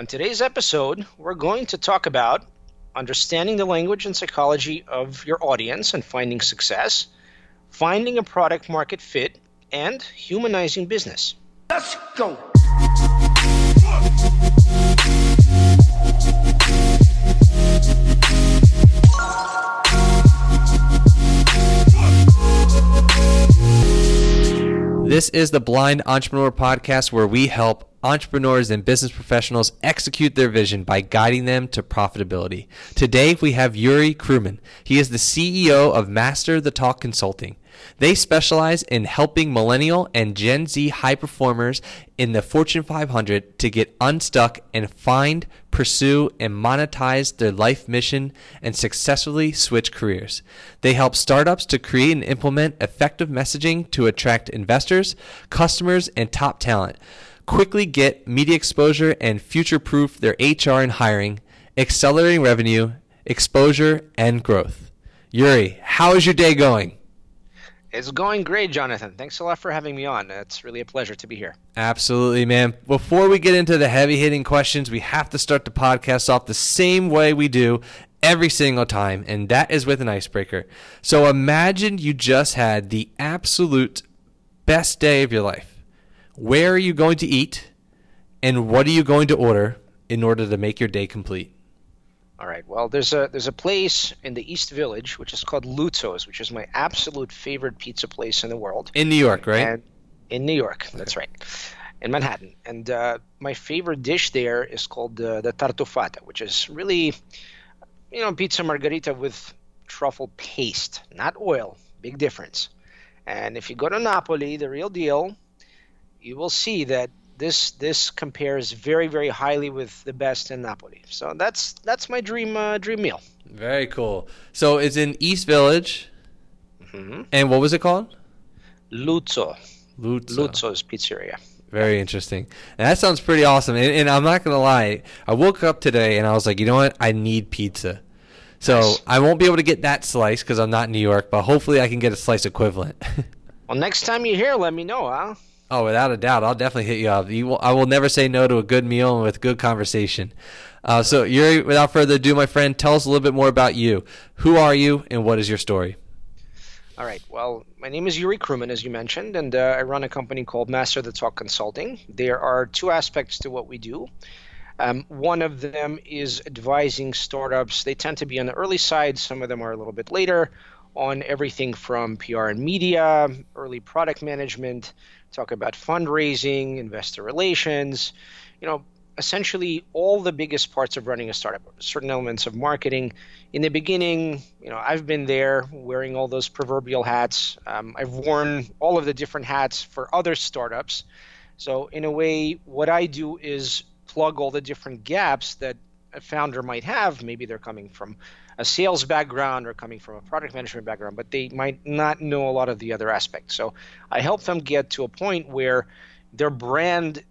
On today's episode, we're going to talk about understanding the language and psychology of your audience and finding success, finding a product market fit, and humanizing business. Let's go. This is the Blind Entrepreneur Podcast where we help entrepreneurs and business professionals execute their vision by guiding them to profitability. Today we have Yuri Kruman. He is the CEO of Master the Talk Consulting. They specialize in helping millennial and Gen Z high performers in the Fortune 500 to get unstuck and find, pursue, and monetize their life mission and successfully switch careers. They help startups to create and implement effective messaging to attract investors, customers, and top talent. Quickly get media exposure and future proof their HR and hiring, accelerating revenue, exposure, and growth. Yuri, how is your day going? It's going great, Jonathan. Thanks a lot for having me on. It's really a pleasure to be here. Absolutely, man. Before we get into the heavy hitting questions, we have to start the podcast off the same way we do every single time, and that is with an icebreaker. So imagine you just had the absolute best day of your life. Where are you going to eat, and what are you going to order in order to make your day complete? All right. Well, there's a there's a place in the East Village which is called Luzzo's, which is my absolute favorite pizza place in the world. In New York, right? And in New York, that's right, in Manhattan. And uh, my favorite dish there is called uh, the tartufata, which is really, you know, pizza margherita with truffle paste, not oil. Big difference. And if you go to Napoli, the real deal, you will see that this this compares very very highly with the best in Napoli. So that's that's my dream uh, dream meal. Very cool. So it's in East Village. Mm-hmm. And what was it called? Luzzo. Luzzo. Luzzo's Pizzeria. Very interesting. And that sounds pretty awesome. And, and, I'm not gonna lie, I woke up today and I was like, you know what? I need pizza. So nice. I won't be able to get that slice because I'm not in New York, but hopefully I can get a slice equivalent. well, next time you're here, let me know, huh? Oh, without a doubt, I'll definitely hit you up. You will, I will never say no to a good meal and with good conversation. Uh, so, Yuri, without further ado, my friend, tell us a little bit more about you. Who are you, and what is your story? All right. Well, my name is Yuri Kruman, as you mentioned, and uh, I run a company called Master the Talk Consulting. There are two aspects to what we do. Um, one of them is advising startups. They tend to be on the early side. Some of them are a little bit later on everything from PR and media, early product management, talk about fundraising, investor relations, you know, essentially all the biggest parts of running a startup, certain elements of marketing. In the beginning, you know, I've been there wearing all those proverbial hats. Um, I've worn all of the different hats for other startups. So, in a way, what I do is plug all the different gaps that a founder might have. Maybe they're coming from a sales background or coming from a product management background, but they might not know a lot of the other aspects. So I help them get to a point where their brand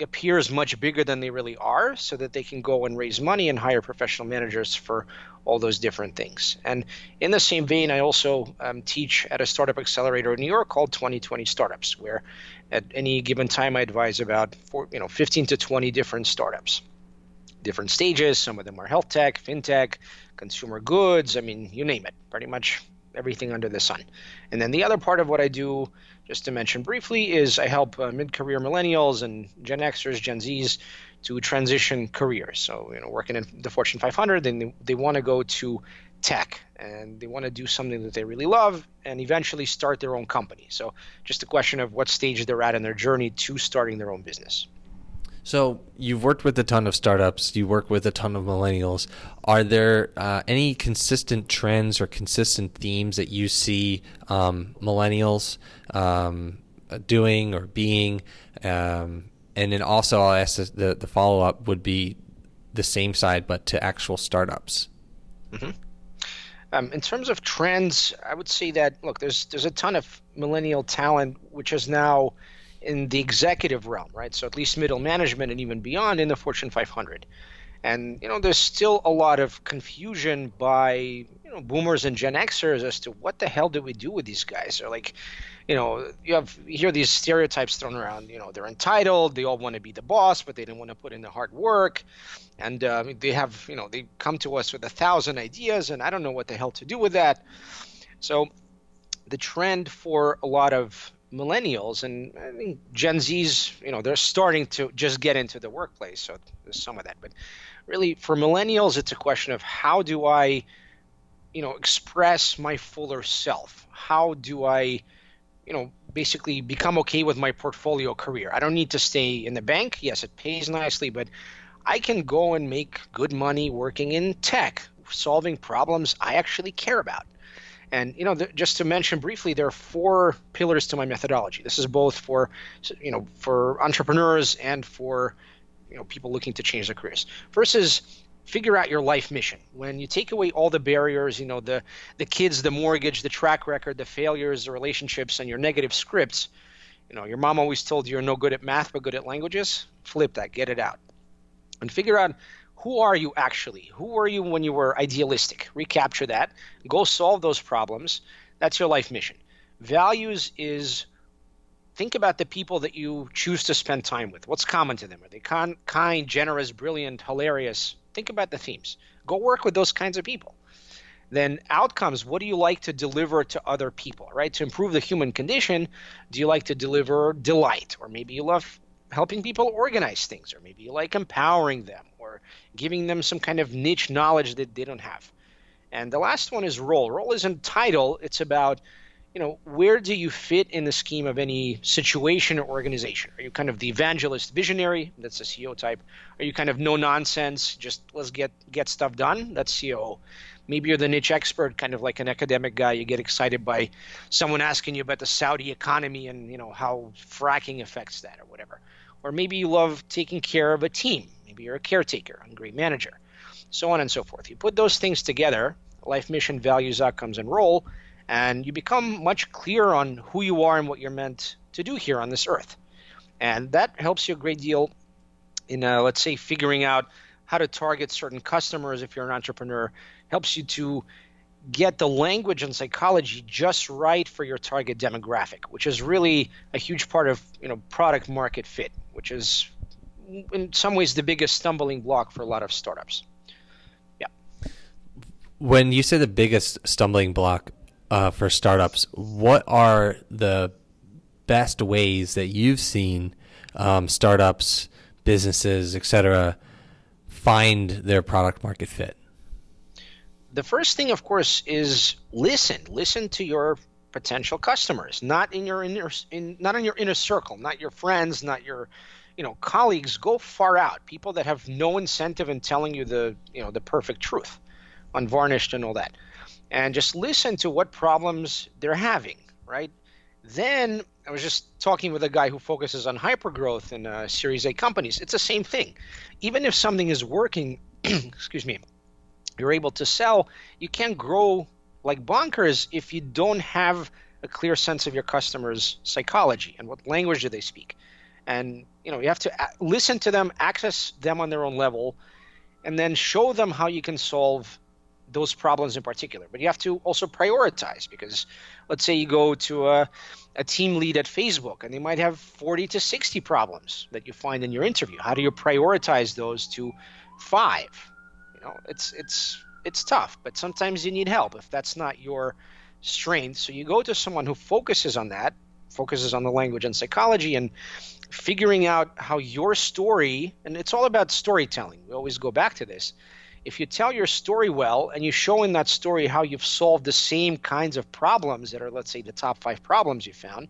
appears much bigger than they really are so that they can go and raise money and hire professional managers for all those different things. And in the same vein, I also um, teach at a startup accelerator in New York called 2020 Startups, where at any given time I advise about four, you know 15 to 20 different startups different stages. Some of them are health tech, fintech, consumer goods. I mean, you name it, pretty much everything under the sun. And then the other part of what I do, just to mention briefly, is I help uh, mid-career millennials and Gen Xers, Gen Zs to transition careers. So, you know, working in the Fortune 500, then they, they want to go to tech and they want to do something that they really love and eventually start their own company. So, just a question of what stage they're at in their journey to starting their own business. So you've worked with a ton of startups. You work with a ton of millennials. Are there uh, any consistent trends or consistent themes that you see um, millennials um, doing or being? Um, and then also, I'll ask the the follow up would be the same side, but to actual startups. Mm-hmm. Um, in terms of trends, I would say that look, there's there's a ton of millennial talent which is now in the executive realm, right? So at least middle management and even beyond in the Fortune 500. And you know, there's still a lot of confusion by you know boomers and Gen Xers as to what the hell do we do with these guys? They're like, you know, you have you hear these stereotypes thrown around. You know, they're entitled, they all want to be the boss, but they don't want to put in the hard work, and uh, they have, you know, they come to us with a thousand ideas, and I don't know what the hell to do with that. So, the trend for a lot of millennials and I think Gen Z's, you know, they're starting to just get into the workplace, so there's some of that. But really, for millennials, it's a question of how do I, you know, express my fuller self? How do I, you know, basically become okay with my portfolio career? I don't need to stay in the bank. Yes, it pays nicely, but I can go and make good money working in tech, solving problems I actually care about. And you know, just to mention briefly, there are four pillars to my methodology. This is both for you know for entrepreneurs and for you know people looking to change their careers. First is figure out your life mission. When you take away all the barriers, you know, the the kids, the mortgage, the track record, the failures, the relationships, and your negative scripts. You know, your mom always told you you're no good at math but good at languages. Flip that, get it out, and figure out who are you actually? Who were you when you were idealistic? Recapture that. Go solve those problems. That's your life mission. Values is think about the people that you choose to spend time with. What's common to them? Are they con- kind, generous, brilliant, hilarious? Think about the themes. Go work with those kinds of people. Then outcomes, what do you like to deliver to other people, right? To improve the human condition, do you like to deliver delight? Or maybe you love helping people organize things, or maybe like empowering them, or giving them some kind of niche knowledge that they don't have. And the last one is role. Role isn't title, it's about you know, where do you fit in the scheme of any situation or organization? Are you kind of the evangelist visionary? That's a CEO type. Are you kind of no nonsense, just let's get get stuff done? That's CEO. Maybe you're the niche expert, kind of like an academic guy. You get excited by someone asking you about the Saudi economy and you know how fracking affects that or whatever. Or maybe you love taking care of a team. Maybe you're a caretaker, a great manager, so on and so forth. You put those things together, life mission, values, outcomes, and role, and you become much clearer on who you are and what you're meant to do here on this earth. And that helps you a great deal in, uh, let's say, figuring out how to target certain customers if you're an entrepreneur, helps you to get the language and psychology just right for your target demographic, which is really a huge part of you know product market fit, which is in some ways the biggest stumbling block for a lot of startups. Yeah. When you say the biggest stumbling block uh, for startups, what are the best ways that you've seen um, startups, businesses, etc., find their product market fit? the first thing, of course, is listen. Listen to your potential customers, not in your inner, in, not in your inner circle, not your friends, not your, you know, colleagues. Go far out. People that have no incentive in telling you the, you know, the perfect truth, unvarnished and all that, and just listen to what problems they're having. Right. Then I was just talking with a guy who focuses on hypergrowth in uh, Series A companies. It's the same thing. Even if something is working, excuse me, you're able to sell, you can't grow like bonkers if you don't have a clear sense of your customers' psychology and what language do they speak. And you know, you have to uh, listen to them, access them on their own level, and then show them how you can solve those problems in particular. But you have to also prioritize because let's say you go to a, a team lead at Facebook and they might have 40 to 60 problems that you find in your interview. How do you prioritize those to five? you know, it's it's it's tough, but sometimes you need help if that's not your strength. So you go to someone who focuses on that, focuses on the language and psychology and figuring out how your story and it's all about storytelling. We always go back to this. If you tell your story well and you show in that story how you've solved the same kinds of problems that are let's say the top 5 problems you found,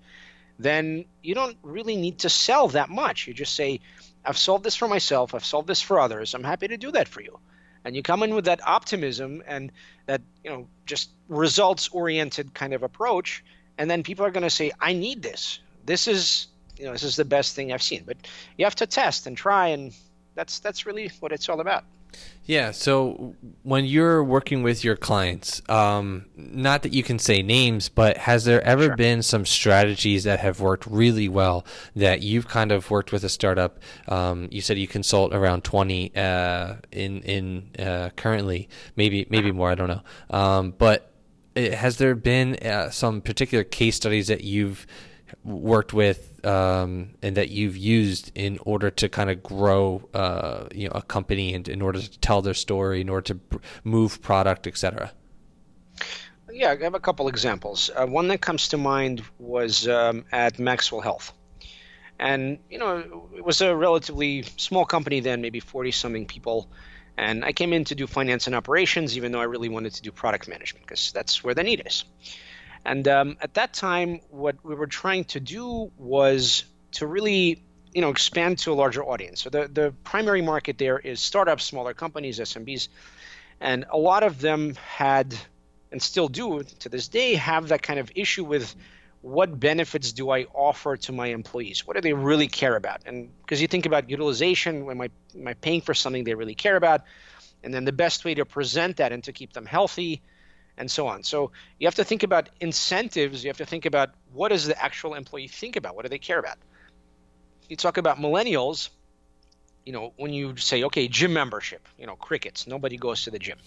then you don't really need to sell that much. You just say I've solved this for myself, I've solved this for others. I'm happy to do that for you and you come in with that optimism and that you know just results oriented kind of approach and then people are going to say i need this. This is you know this is the best thing i've seen. But you have to test and try and that's that's really what it's all about yeah. So when you're working with your clients, um, not that you can say names, but has there ever sure. been some strategies that have worked really well that you've kind of worked with a startup? Um, you said you consult around 20 uh, in in uh, currently, maybe maybe more. I don't know. Um, but has there been uh, some particular case studies that you've worked with um, and that you've used in order to kind of grow uh, you know a company and in order to tell their story in order to move product etc yeah i have a couple examples. Uh, one that comes to mind was um, at maxwell health. And you know it was a relatively small company then maybe 40 something people. And i came in to do finance and operations even though i really wanted to do product management because that's where the need is and um, at that time, what we were trying to do was to really, you know, expand to a larger audience. So the the primary market there is startups, smaller companies, SMBs, and a lot of them had and still do to this day have that kind of issue with what benefits do I offer to my employees? What do they really care about? And because you think about utilization, am I, am I paying for something they really care about? And then the best way to present that and to keep them healthy and so on. So you have to think about incentives. You have to think about what does the actual employee think about? What do they care about? You talk about millennials. You know, when you say, okay, gym membership, you know, crickets, nobody goes to the gym.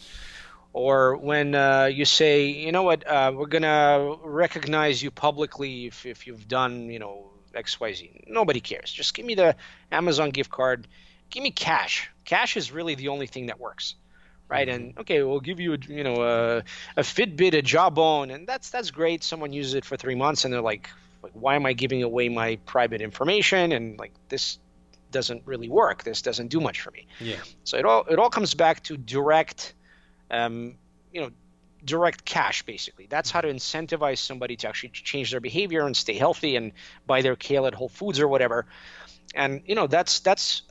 Or when uh, you say, you know what, uh, we're gonna recognize you publicly if, if you've done, you know, X, Y, Z. Nobody cares. Just give me the Amazon gift card. Give me cash. Cash is really the only thing that works right? And okay, we'll give you a, you know a, a Fitbit, a Jawbone, and that's that's great. Someone uses it for three months, and they're like, like, why am I giving away my private information? And like this doesn't really work. This doesn't do much for me. Yeah. So it all it all comes back to direct, um, you know, direct cash basically. That's how to incentivize somebody to actually change their behavior and stay healthy and buy their kale at Whole Foods or whatever. And you know that's that's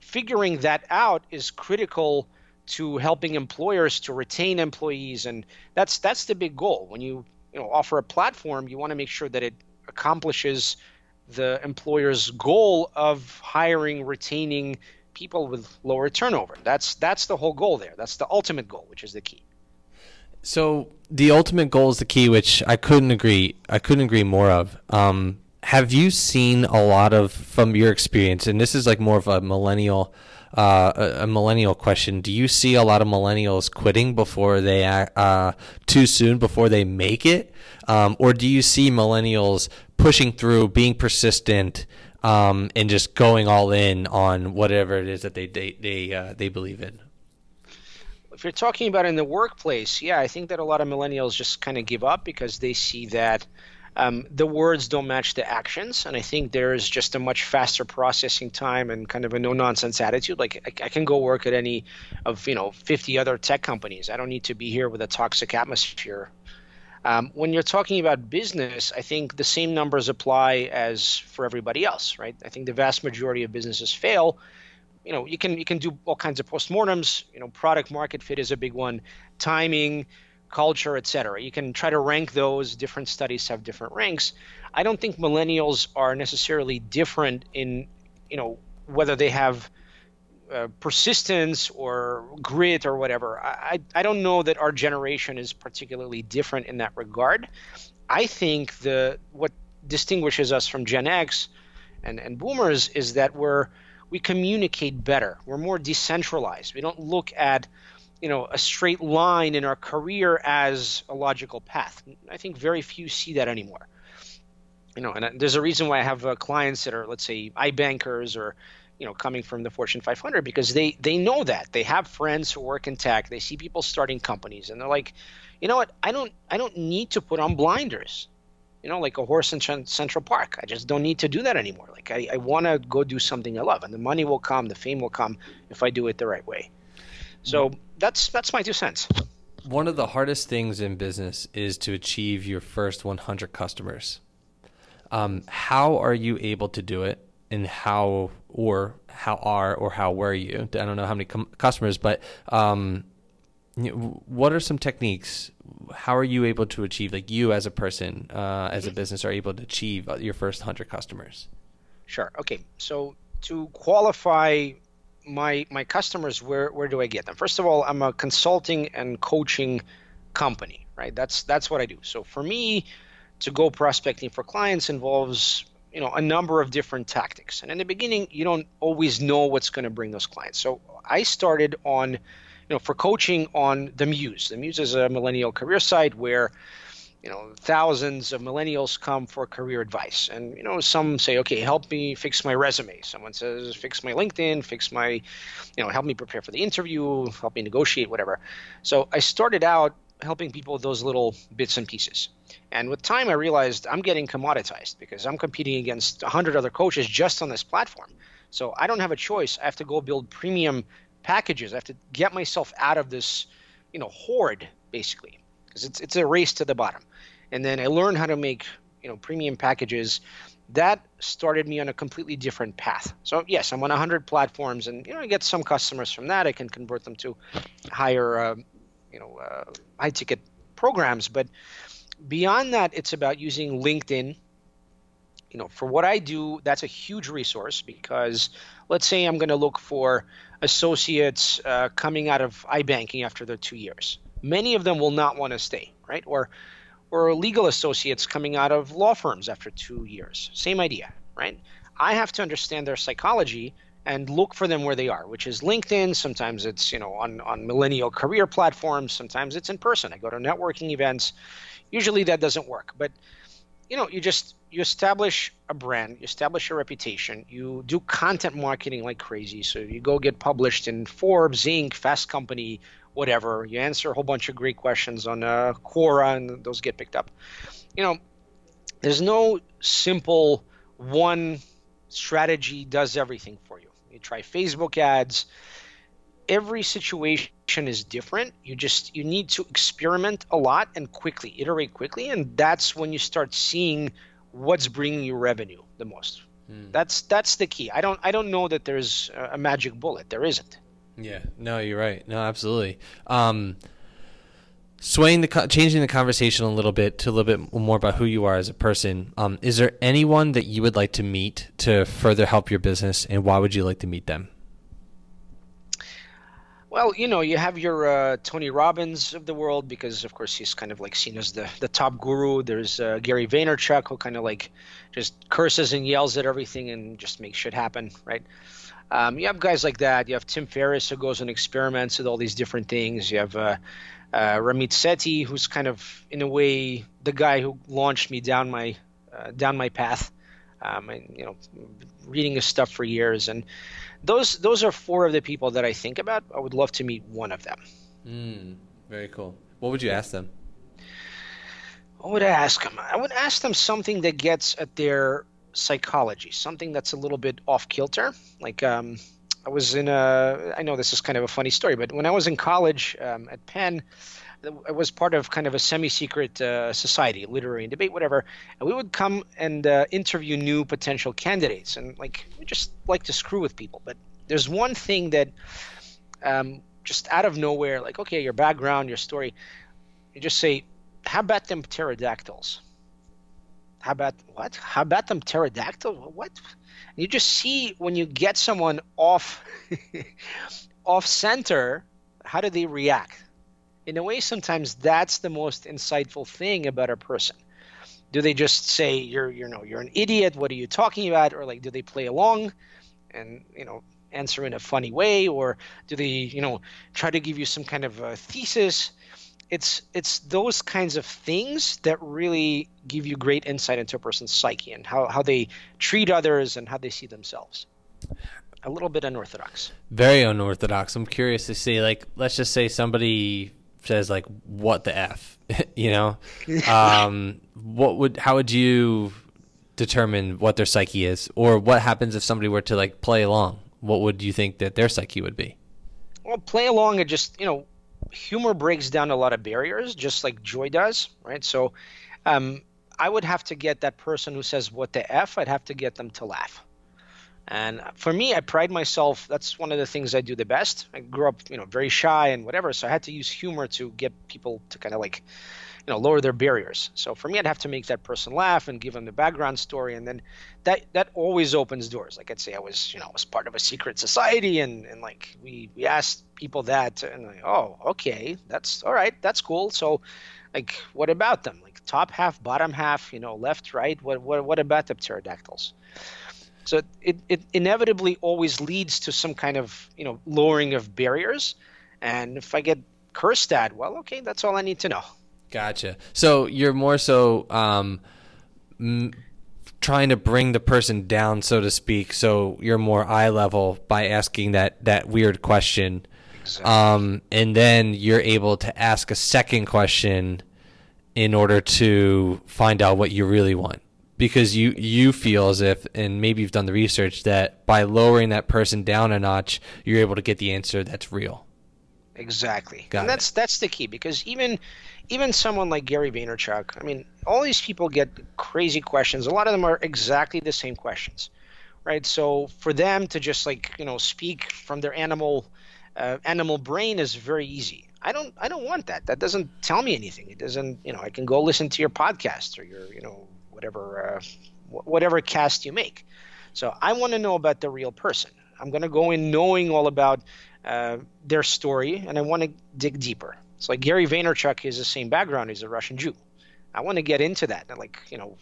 figuring that out is critical to helping employers to retain employees and that's that's the big goal. When you you know offer a platform you want to make sure that it accomplishes the employer's goal of hiring retaining people with lower turnover. That's that's the whole goal there. That's the ultimate goal which is the key. So the ultimate goal is the key which i couldn't agree i couldn't agree more of. Um, have you seen a lot of from your experience and this is like more of a millennial uh, a, a, millennial question. Do you see a lot of millennials quitting before they uh, too soon before they make it, um, or do you see millennials pushing through, being persistent, um, and just going all in on whatever it is that they they they, uh, they believe in? If you're talking about in the workplace, yeah, I think that a lot of millennials just kind of give up because they see that um, the words don't match the actions, and I think there's just a much faster processing time and kind of a no nonsense attitude. Like I, I, can go work at any of you know 50 other tech companies. I don't need to be here with a toxic atmosphere. Um, when you're talking about business, I think the same numbers apply as for everybody else, right? I think the vast majority of businesses fail. You know, you can you can do all kinds of postmortems. You know, product market fit is a big one. Timing, culture, etc. You can try to rank those. Different studies have different ranks. I don't think millennials are necessarily different in, you know, whether they have uh, persistence or grit or whatever. I, I don't know that our generation is particularly different in that regard. I think the what distinguishes us from Gen X and, and boomers is that we're we communicate better. We're more decentralized. We don't look at you know a straight line in our career as a logical path. I think very few see that anymore. You know, and there's a reason why I have uh, clients that are, let's say, iBankers or you know coming from the Fortune 500 because they they know that they have friends who work in tech. They see people starting companies, and they're like, you know what? I don't I don't need to put on blinders. You know, like a horse in Central Park. I just don't need to do that anymore. Like I, I want to go do something I love, and the money will come, the fame will come if I do it the right way. So that's that's my two cents. One of the hardest things in business is to achieve your first 100 customers. Um, how are you able to do it, and how or how are or how were you? I don't know how many com- customers, but um, what are some techniques? How are you able to achieve, like you as a person, uh, as a business, are able to achieve your first 100 customers? Sure. Okay. So to qualify my my customers where where do I get them? First of all, I'm a consulting and coaching company, right? That's that's what I do. So for me, to go prospecting for clients involves you know a number of different tactics. And in the beginning, you don't always know what's going to bring those clients. So I started on you know, for coaching on the Muse. The Muse is a millennial career site where you know thousands of millennials come for career advice. And you know some say okay help me fix my resume. Someone says fix my linkedin fix my you know help me prepare for the interview help me negotiate whatever. So i started out helping people with those little bits and pieces. And with time i realized i'm getting commoditized because i'm competing against 100 other coaches just on this platform. So i don't have a choice. I have to go build premium packages. I have to get myself out of this you know horde basically because it's it's a race to the bottom. And then I learned how to make you know premium packages. That started me on a completely different path. So yes, I'm on 100 platforms, and you know I get some customers from that. I can convert them to higher, uh, you know, uh, high ticket programs. But beyond that, it's about using LinkedIn. You know, for what I do, that's a huge resource because let's say I'm going to look for associates uh, coming out of iBanking after their two years many of them will not want to stay, right? Or or legal associates coming out of law firms after 2 years. Same idea, right? I have to understand their psychology and look for them where they are, which is LinkedIn. Sometimes it's you know on on millennial career platforms. Sometimes it's in person. I go to networking events. Usually that doesn't work, but you know you just you establish a brand, you establish a reputation, you do content marketing like crazy. So you go get published in Forbes, Inc., Fast Company, whatever. You answer a whole bunch of great questions on uh, Quora, and those get picked up. You know, there's no simple one strategy does everything for you. You try Facebook ads. Every situation is different. You just you need to experiment a lot and quickly, iterate quickly, and that's when you start seeing what's bringing you revenue the most. Hmm. That's that's the key. I don't I don't know that there's a magic bullet. There isn't. Yeah, no, you're right. No, absolutely. Um, swaying the changing the conversation a little bit to a little bit more about who you are as a person. Um, is there anyone that you would like to meet to further help your business, and why would you like to meet them? Well, you know, you have your uh, Tony Robbins of the world because, of course, he's kind of like seen as the, the top guru. There's uh, Gary Vaynerchuk who kind of like just curses and yells at everything and just makes shit happen, right? Um, you have guys like that. You have Tim Ferriss who goes and experiments with all these different things. You have uh, uh, Ramit Sethi, who's kind of in a way the guy who launched me down my uh, down my path. Um, and, you know, reading his stuff for years, and those those are four of the people that I think about. I would love to meet one of them. Mm, very cool. What would you ask them? What would I ask them? I would ask them something that gets at their psychology, something that's a little bit off kilter. Like um, I was in a, I know this is kind of a funny story, but when I was in college um, at Penn, I was part of kind of a semi-secret uh, society, literary and debate, whatever. And we would come and uh, interview new potential candidates, and like we just like to screw with people. But there's one thing that um, just out of nowhere, like okay, your background, your story, you just say, "How about them pterodactyls?" How about what? How about them pterodactyl? What? You just see when you get someone off off center, how do they react? In a way, sometimes that's the most insightful thing about a person. Do they just say you're you know you're an idiot? What are you talking about? Or like do they play along and you know answer in a funny way, or do they you know try to give you some kind of a thesis? It's it's those kinds of things that really give you great insight into a person's psyche and how, how they treat others and how they see themselves. A little bit unorthodox. Very unorthodox. I'm curious to see like let's just say somebody says like what the f you know? Um, what would how would you determine what their psyche is? Or what happens if somebody were to like play along? What would you think that their psyche would be? Well play along and just you know humor breaks down a lot of barriers, just like joy does, right? So, um, I would have to get that person who says what the f. I'd have to get them to laugh. And for me, I pride myself. That's one of the things I do the best. I grew up, you know, very shy and whatever, so I had to use humor to get people to kind of like, you know lower their barriers. So for me i'd have to make that person laugh and give them the background story and then that that always opens doors. Like i'd say i was you know I was part of a secret society and and like we we asked people that and like oh okay that's all right that's cool. So like what about them? Like top half bottom half you know left right? What what, what about the pterodactyls? So it, it inevitably always leads to some kind of you know lowering of barriers And if I get cursed at, well, okay, that's all I need to know. Gotcha. So you're more so um, m- trying to bring the person down, so to speak. So you're more eye level by asking that that weird question, exactly. um, and then you're able to ask a second question in order to find out what you really want because you you feel as if and maybe you've done the research that by lowering that person down a notch you're able to get the answer that's real exactly Got and it. that's that's the key because even even someone like Gary Vaynerchuk I mean all these people get crazy questions a lot of them are exactly the same questions right so for them to just like you know speak from their animal uh, animal brain is very easy I don't I don't want that. That doesn't tell me anything. It doesn't you know I can go listen to your podcast or your you know whatever uh, whatever cast you make. So I want to know about the real person. I'm going to go in knowing all about uh, their story, and I want to dig deeper. It's like Gary Vaynerchuk is the same background. He's a Russian Jew. I want to get into that. Like you know,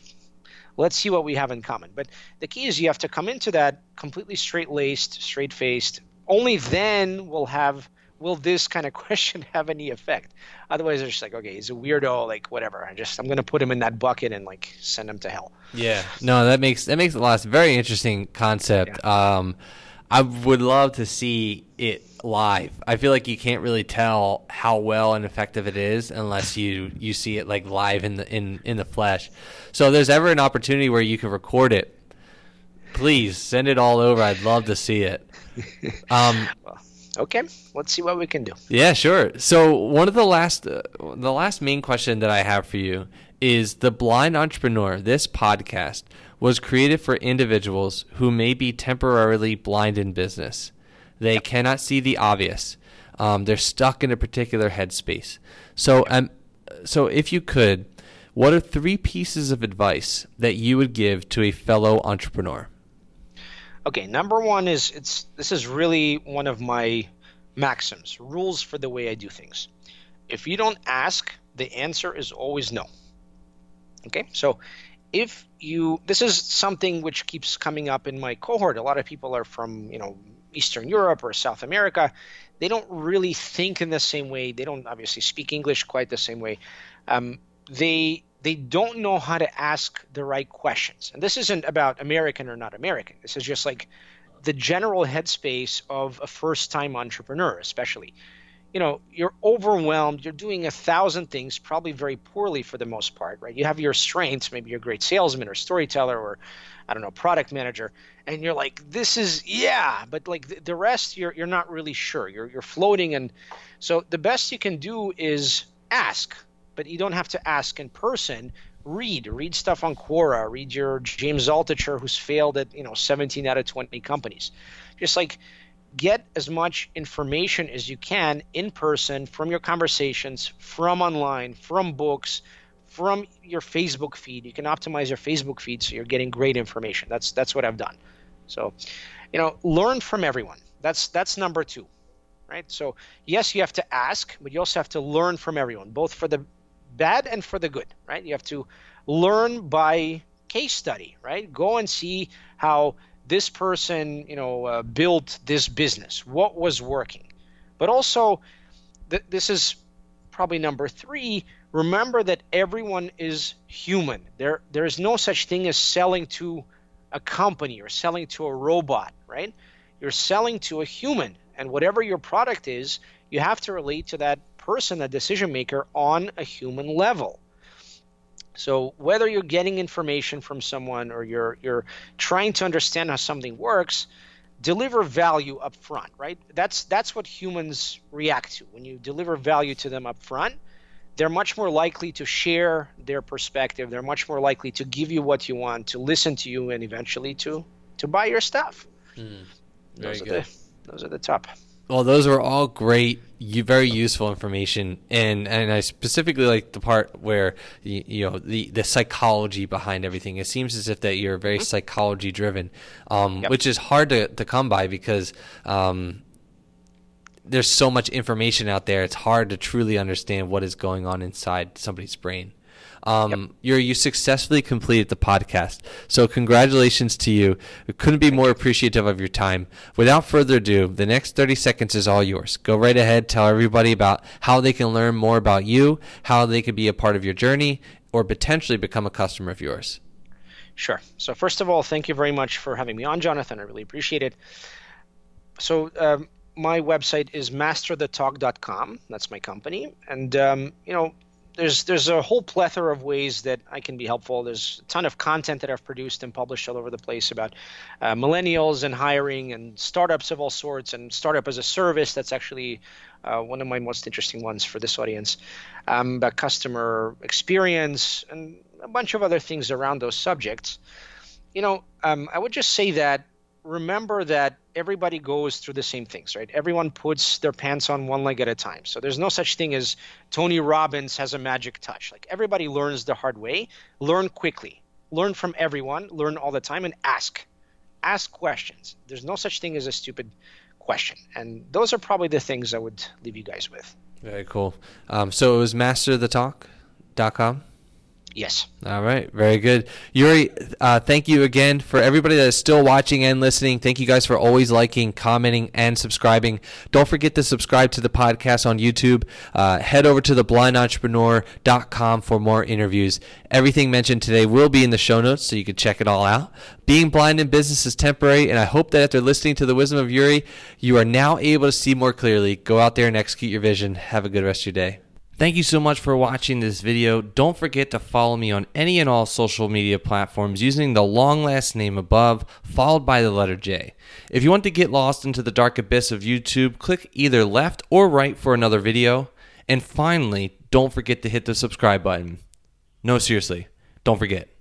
let's see what we have in common. But the key is you have to come into that completely straight laced, straight faced. Only then we'll have will this kind of question have any effect? Otherwise, they're just like, okay, he's a weirdo, like whatever. I just I'm gonna put him in that bucket and like send him to hell. Yeah, no, that makes that makes a lot. Very interesting concept. Yeah. Um, I would love to see it live. I feel like you can't really tell how well and effective it is unless you you see it like live in the in in the flesh. So if there's ever an opportunity where you can record it, please send it all over. I'd love to see it. Um, okay, let's see what we can do. Yeah, sure. So one of the last, uh, the last main question that I have for you is the blind entrepreneur. This podcast was created for individuals who may be temporarily blind in business. They cannot see the obvious. Um, they're stuck in a particular headspace. So, um, so if you could, what are three pieces of advice that you would give to a fellow entrepreneur? Okay, number one is it's this is really one of my maxims, rules for the way I do things. If you don't ask, the answer is always no. Okay, so if you this is something which keeps coming up in my cohort. A lot of people are from you know Eastern Europe or South America. They don't really think in the same way. They don't obviously speak English quite the same way. Um, they they don't know how to ask the right questions. And this isn't about American or not American. This is just like the general headspace of a first time entrepreneur, especially. You know, you're overwhelmed, you're doing a thousand things, probably very poorly for the most part, right? You have your strengths, maybe you're a great salesman or storyteller or, I don't know, product manager, and you're like, this is, yeah, but like the, the rest, you're, you're not really sure. You're, you're floating. And so the best you can do is ask but you don't have to ask in person. Read, read stuff on Quora, read your James Altucher, who's failed at you know 17 out of 20 companies. Just like get as much information as you can in person from your conversations, from online, from books, from your Facebook feed. You can optimize your Facebook feed so you're getting great information. That's that's what I've done. So, you know, learn from everyone. That's that's number 2. Right? So, yes, you have to ask, but you also have to learn from everyone, both for the bad and for the good, right? You have to learn by case study, right? Go and see how this person, you know, uh, built this business. What was working? But also, th- this is probably number three. Remember that everyone is human. There, there is no such thing as selling to a company or selling to a robot, right? You're selling to a human, and whatever your product is, you have to relate to that person, a decision maker, on a human level. So whether you're getting information from someone or you're you're trying to understand how something works, deliver value up front, right? That's that's what humans react to. When you deliver value to them up front, they're much more likely to share their perspective. They're much more likely to give you what you want, to listen to you, and eventually to to buy your stuff. Mm, those good. are the those are the top. Well, those were all great, very useful information, and and I specifically like the part where you, you know the the psychology behind everything. It seems as if that you're very mm-hmm. psychology driven, um, yep. which is hard to to come by because. Um, there's so much information out there. It's hard to truly understand what is going on inside somebody's brain. Um, yep. you successfully completed the podcast. So congratulations to you. Couldn't be more appreciative of your time. Without further ado, the next 30 seconds is all yours. Go right ahead. Tell everybody about how they can learn more about you, how they could be a part of your journey, or potentially become a customer of yours. Sure. So first of all, thank you very much for having me on, Jonathan. I really appreciate it. So um, my website is masterthetalk.com. That's my company, and um, you know, there's there's a whole plethora of ways that I can be helpful. There's a ton of content that I've produced and published all over the place about uh, millennials and hiring and startups of all sorts and startup as a service. That's actually uh, one of my most interesting ones for this audience. Um, about customer experience and a bunch of other things around those subjects. You know, um, I would just say that remember that everybody goes through the same things, right? Everyone puts their pants on one leg at a time. So there's no such thing as Tony Robbins has a magic touch. Like everybody learns the hard way. Learn quickly. Learn from everyone. Learn all the time and ask. Ask questions. There's no such thing as a stupid question. And those are probably the things I would leave you guys with. Very cool. Um, so it was masterthetalk.com? Yes. All right. Very good. Yuri, uh, thank you again for everybody that is still watching and listening. Thank you guys for always liking, commenting, and subscribing. Don't forget to subscribe to the podcast on YouTube. Uh, head over to theblindentrepreneur.com for more interviews. Everything mentioned today will be in the show notes, so you can check it all out. Being blind in business is temporary, and I hope that after listening to the wisdom of Yuri, you are now able to see more clearly. Go out there and execute your vision. Have a good rest of your day. Thank you so much for watching this video. Don't forget to follow me on any and all social media platforms using the long last name above, followed by the letter J. If you want to get lost into the dark abyss of YouTube, click either left or right for another video. And finally, don't forget to hit the subscribe button. No, seriously, don't forget.